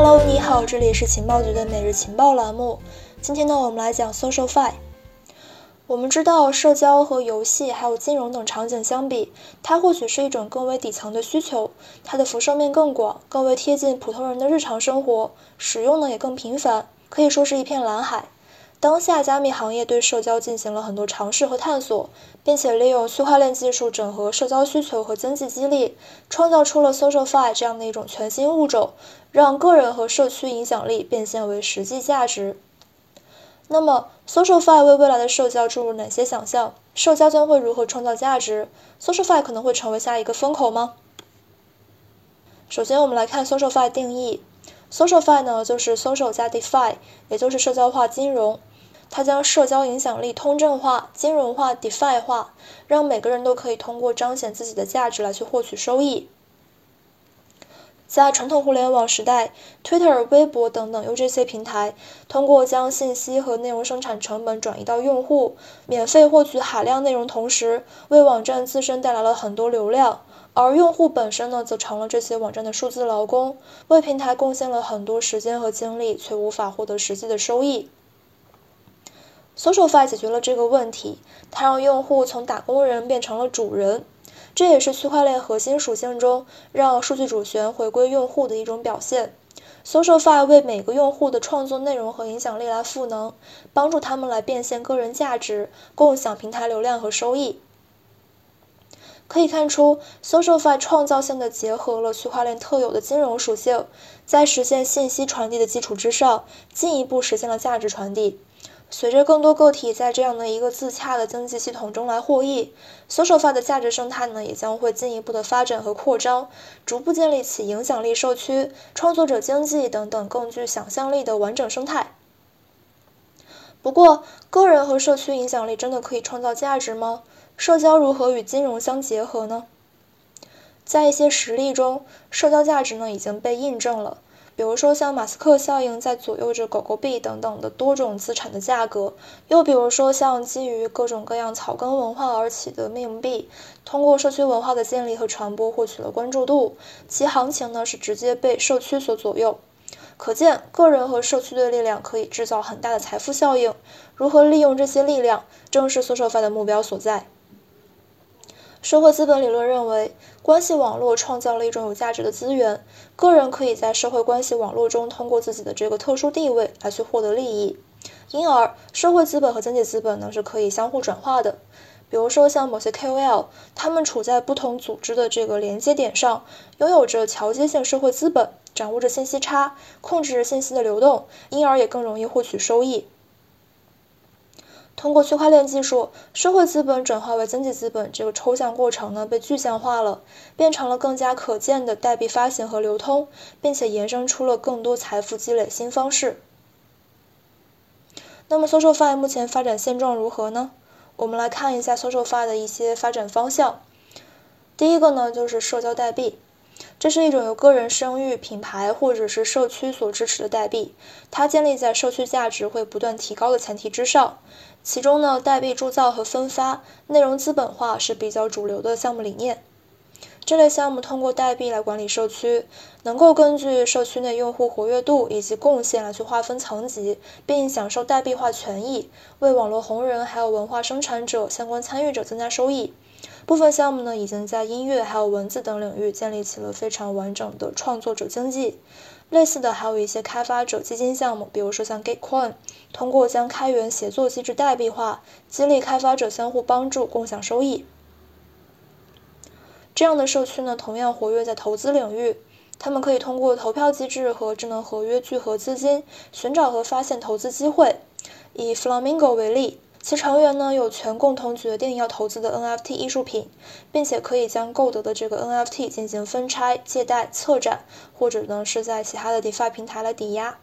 Hello，你好，这里是情报局的每日情报栏目。今天呢，我们来讲 SocialFi。我们知道，社交和游戏还有金融等场景相比，它或许是一种更为底层的需求，它的辐射面更广，更为贴近普通人的日常生活，使用呢也更频繁，可以说是一片蓝海。当下，加密行业对社交进行了很多尝试和探索，并且利用区块链技术整合社交需求和经济激励，创造出了 SocialFi 这样的一种全新物种，让个人和社区影响力变现为实际价值。那么，SocialFi 为未来的社交注入哪些想象？社交将会如何创造价值？SocialFi 可能会成为下一个风口吗？首先，我们来看 SocialFi 定义。SocialFi 呢，就是 Social 加 DeFi，也就是社交化金融。它将社交影响力通证化、金融化、DeFi 化，让每个人都可以通过彰显自己的价值来去获取收益。在传统互联网时代，Twitter、微博等等 UGC 平台，通过将信息和内容生产成本转移到用户，免费获取海量内容，同时为网站自身带来了很多流量，而用户本身呢，则成了这些网站的数字劳工，为平台贡献了很多时间和精力，却无法获得实际的收益。SocialFi 解决了这个问题，它让用户从打工人变成了主人。这也是区块链核心属性中让数据主权回归用户的一种表现。SocialFi 为每个用户的创作内容和影响力来赋能，帮助他们来变现个人价值，共享平台流量和收益。可以看出，SocialFi 创造性的结合了区块链特有的金融属性，在实现信息传递的基础之上，进一步实现了价值传递。随着更多个体在这样的一个自洽的经济系统中来获益，SocialFi 的价值生态呢也将会进一步的发展和扩张，逐步建立起影响力社区、创作者经济等等更具想象力的完整生态。不过，个人和社区影响力真的可以创造价值吗？社交如何与金融相结合呢？在一些实例中，社交价值呢已经被印证了。比如说，像马斯克效应在左右着狗狗币等等的多种资产的价格；又比如说，像基于各种各样草根文化而起的命币，通过社区文化的建立和传播获取了关注度，其行情呢是直接被社区所左右。可见，个人和社区的力量可以制造很大的财富效应。如何利用这些力量，正是缩手范的目标所在。社会资本理论认为，关系网络创造了一种有价值的资源，个人可以在社会关系网络中通过自己的这个特殊地位来去获得利益，因而社会资本和经济资本呢是可以相互转化的。比如说像某些 KOL，他们处在不同组织的这个连接点上，拥有着桥接性社会资本，掌握着信息差，控制着信息的流动，因而也更容易获取收益。通过区块链技术，社会资本转化为经济资本这个抽象过程呢，被具象化了，变成了更加可见的代币发行和流通，并且延伸出了更多财富积累新方式。那么，SocialFi 目前发展现状如何呢？我们来看一下 SocialFi 的一些发展方向。第一个呢，就是社交代币。这是一种由个人声誉、品牌或者是社区所支持的代币，它建立在社区价值会不断提高的前提之上。其中呢，代币铸造和分发、内容资本化是比较主流的项目理念。这类项目通过代币来管理社区，能够根据社区内用户活跃度以及贡献来去划分层级，并享受代币化权益，为网络红人还有文化生产者相关参与者增加收益。部分项目呢，已经在音乐还有文字等领域建立起了非常完整的创作者经济。类似的还有一些开发者基金项目，比如说像 Gitcoin，通过将开源协作机制代币化，激励开发者相互帮助、共享收益。这样的社区呢，同样活跃在投资领域，他们可以通过投票机制和智能合约聚合资金，寻找和发现投资机会。以 Flamingo 为例。其成员呢有权共同决定要投资的 NFT 艺术品，并且可以将购得的这个 NFT 进行分拆、借贷、策展，或者呢是在其他的 DeFi 平台来抵押。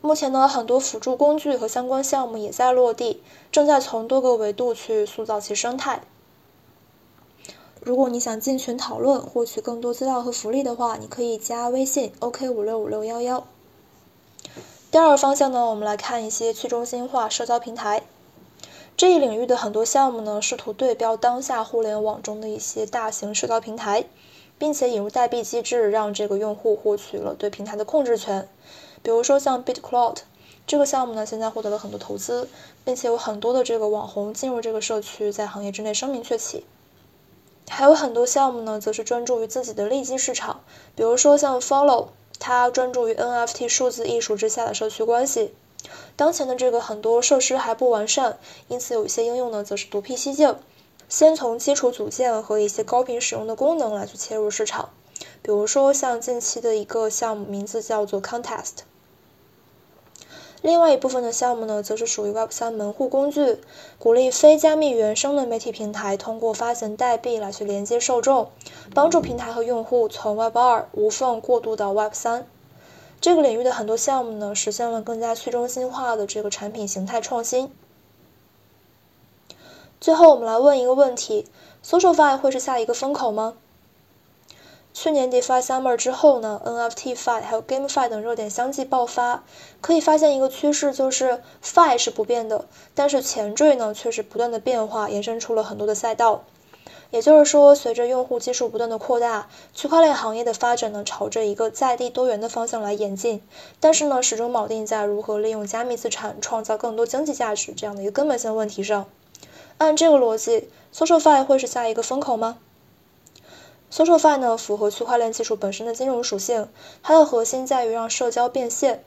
目前呢，很多辅助工具和相关项目也在落地，正在从多个维度去塑造其生态。如果你想进群讨论，获取更多资料和福利的话，你可以加微信 OK 五六五六幺幺。第二个方向呢，我们来看一些去中心化社交平台这一领域的很多项目呢，试图对标当下互联网中的一些大型社交平台，并且引入代币机制，让这个用户获取了对平台的控制权。比如说像 BitClout 这个项目呢，现在获得了很多投资，并且有很多的这个网红进入这个社区，在行业之内声名鹊起。还有很多项目呢，则是专注于自己的利基市场，比如说像 Follow，它专注于 NFT 数字艺术之下的社区关系。当前的这个很多设施还不完善，因此有一些应用呢，则是独辟蹊径，先从基础组件和一些高频使用的功能来去切入市场。比如说像近期的一个项目，名字叫做 Contest。另外一部分的项目呢，则是属于 Web 三门户工具，鼓励非加密原生的媒体平台通过发行代币来去连接受众，帮助平台和用户从 Web 二无缝过渡到 Web 三。这个领域的很多项目呢，实现了更加去中心化的这个产品形态创新。最后，我们来问一个问题：SocialFi 会是下一个风口吗？去年 DeFi Summer 之后呢，NFTFi 还有 GameFi 等热点相继爆发，可以发现一个趋势，就是 Fi 是不变的，但是前缀呢却是不断的变化，延伸出了很多的赛道。也就是说，随着用户基数不断的扩大，区块链行业的发展呢朝着一个在地多元的方向来演进，但是呢始终锚定在如何利用加密资产创造更多经济价值这样的一个根本性问题上。按这个逻辑，SocialFi 会是下一个风口吗 Social Fine 呢符合区块链技术本身的金融属性，它的核心在于让社交变现。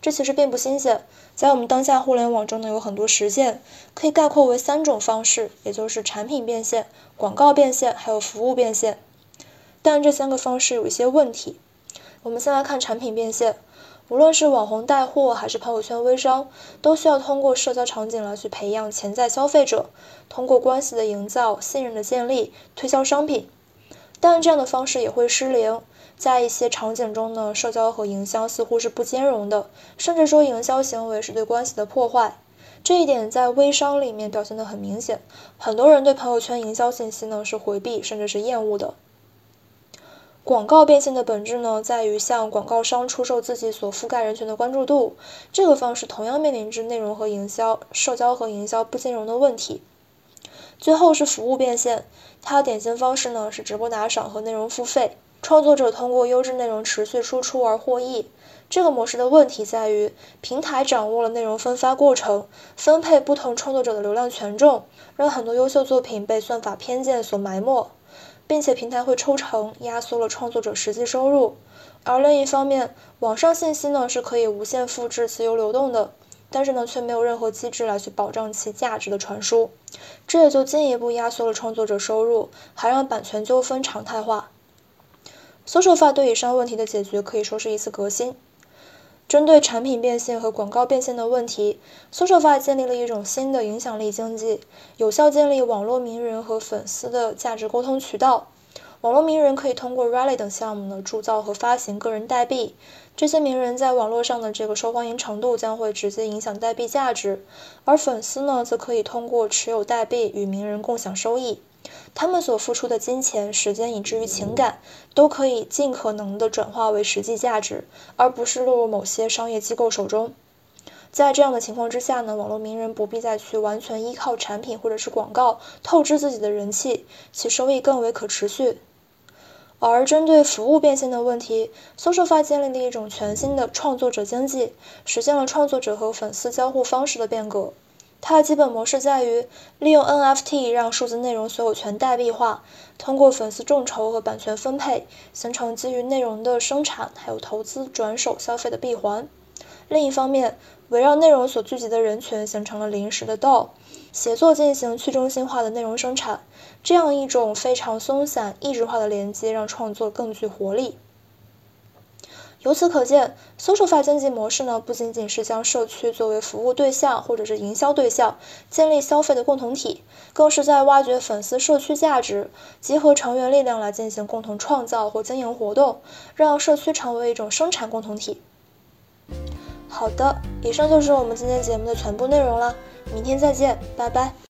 这其实并不新鲜，在我们当下互联网中呢有很多实践，可以概括为三种方式，也就是产品变现、广告变现，还有服务变现。但这三个方式有一些问题。我们先来看产品变现，无论是网红带货还是朋友圈微商，都需要通过社交场景来去培养潜在消费者，通过关系的营造、信任的建立，推销商品。但这样的方式也会失灵，在一些场景中呢，社交和营销似乎是不兼容的，甚至说营销行为是对关系的破坏。这一点在微商里面表现得很明显，很多人对朋友圈营销信息呢是回避甚至是厌恶的。广告变现的本质呢，在于向广告商出售自己所覆盖人群的关注度，这个方式同样面临着内容和营销、社交和营销不兼容的问题。最后是服务变现，它的典型方式呢是直播打赏和内容付费，创作者通过优质内容持续输出而获益。这个模式的问题在于，平台掌握了内容分发过程，分配不同创作者的流量权重，让很多优秀作品被算法偏见所埋没，并且平台会抽成，压缩了创作者实际收入。而另一方面，网上信息呢是可以无限复制、自由流动的。但是呢，却没有任何机制来去保障其价值的传输，这也就进一步压缩了创作者收入，还让版权纠纷常态化。SocialFi 对以上问题的解决可以说是一次革新。针对产品变现和广告变现的问题，SocialFi 建立了一种新的影响力经济，有效建立网络名人和粉丝的价值沟通渠道。网络名人可以通过 Rally 等项目呢铸造和发行个人代币，这些名人在网络上的这个受欢迎程度将会直接影响代币价值，而粉丝呢则可以通过持有代币与名人共享收益，他们所付出的金钱、时间以至于情感都可以尽可能的转化为实际价值，而不是落入某些商业机构手中。在这样的情况之下呢，网络名人不必再去完全依靠产品或者是广告透支自己的人气，其收益更为可持续。而针对服务变现的问题，SocialFi 建立了一种全新的创作者经济，实现了创作者和粉丝交互方式的变革。它的基本模式在于利用 NFT 让数字内容所有权代币化，通过粉丝众筹和版权分配，形成基于内容的生产还有投资转手消费的闭环。另一方面，围绕内容所聚集的人群形成了临时的 DAO，协作进行去中心化的内容生产。这样一种非常松散、意志化的连接，让创作更具活力。由此可见，SocialFi 经济模式呢，不仅仅是将社区作为服务对象或者是营销对象，建立消费的共同体，更是在挖掘粉丝社区价值，集合成员力量来进行共同创造或经营活动，让社区成为一种生产共同体。好的，以上就是我们今天节目的全部内容了，明天再见，拜拜。